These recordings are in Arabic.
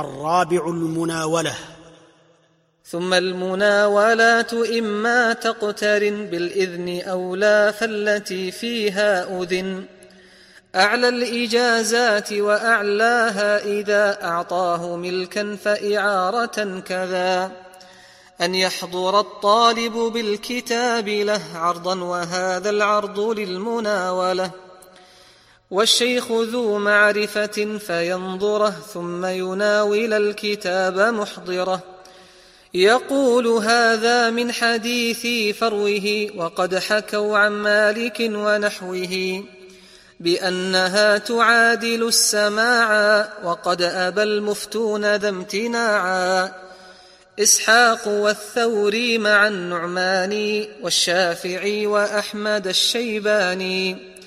الرابع المناولة. ثم المناولات إما تقترن بالإذن أو لا فالتي فيها أذن. أعلى الإجازات وأعلاها إذا أعطاه ملكا فإعارة كذا. أن يحضر الطالب بالكتاب له عرضا وهذا العرض للمناولة. والشيخ ذو معرفة فينظره ثم يناول الكتاب محضره. يقول هذا من حديث فروه وقد حكوا عن مالك ونحوه بأنها تعادل السماعا وقد أبى المفتون ذا امتناعا إسحاق والثوري مع النعماني والشافعي وأحمد الشيباني.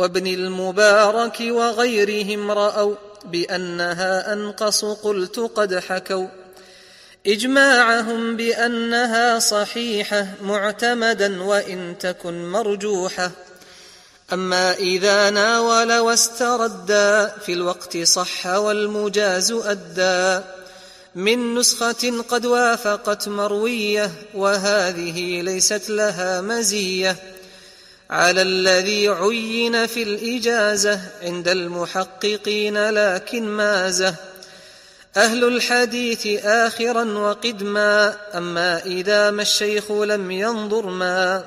وابن المبارك وغيرهم رأوا بأنها أنقص قلت قد حكوا. إجماعهم بأنها صحيحة معتمدا وإن تكن مرجوحة. أما إذا ناول واستردا في الوقت صح والمجاز أدى من نسخة قد وافقت مروية وهذه ليست لها مزية. على الذي عين في الإجازة عند المحققين لكن مازه أهل الحديث آخرا وقدما أما إذا ما الشيخ لم ينظر ما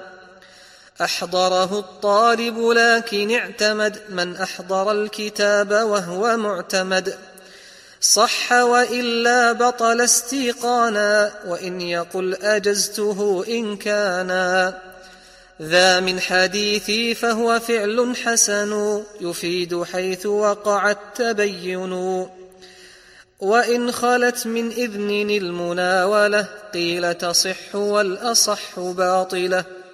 أحضره الطالب لكن اعتمد من أحضر الكتاب وهو معتمد. صح وإلا بطل استيقانا وإن يقل أجزته إن كانا ذا من حديثي فهو فعل حسن يفيد حيث وقع التبين. وإن خلت من إذن المناولة قيل تصح والأصح باطلة.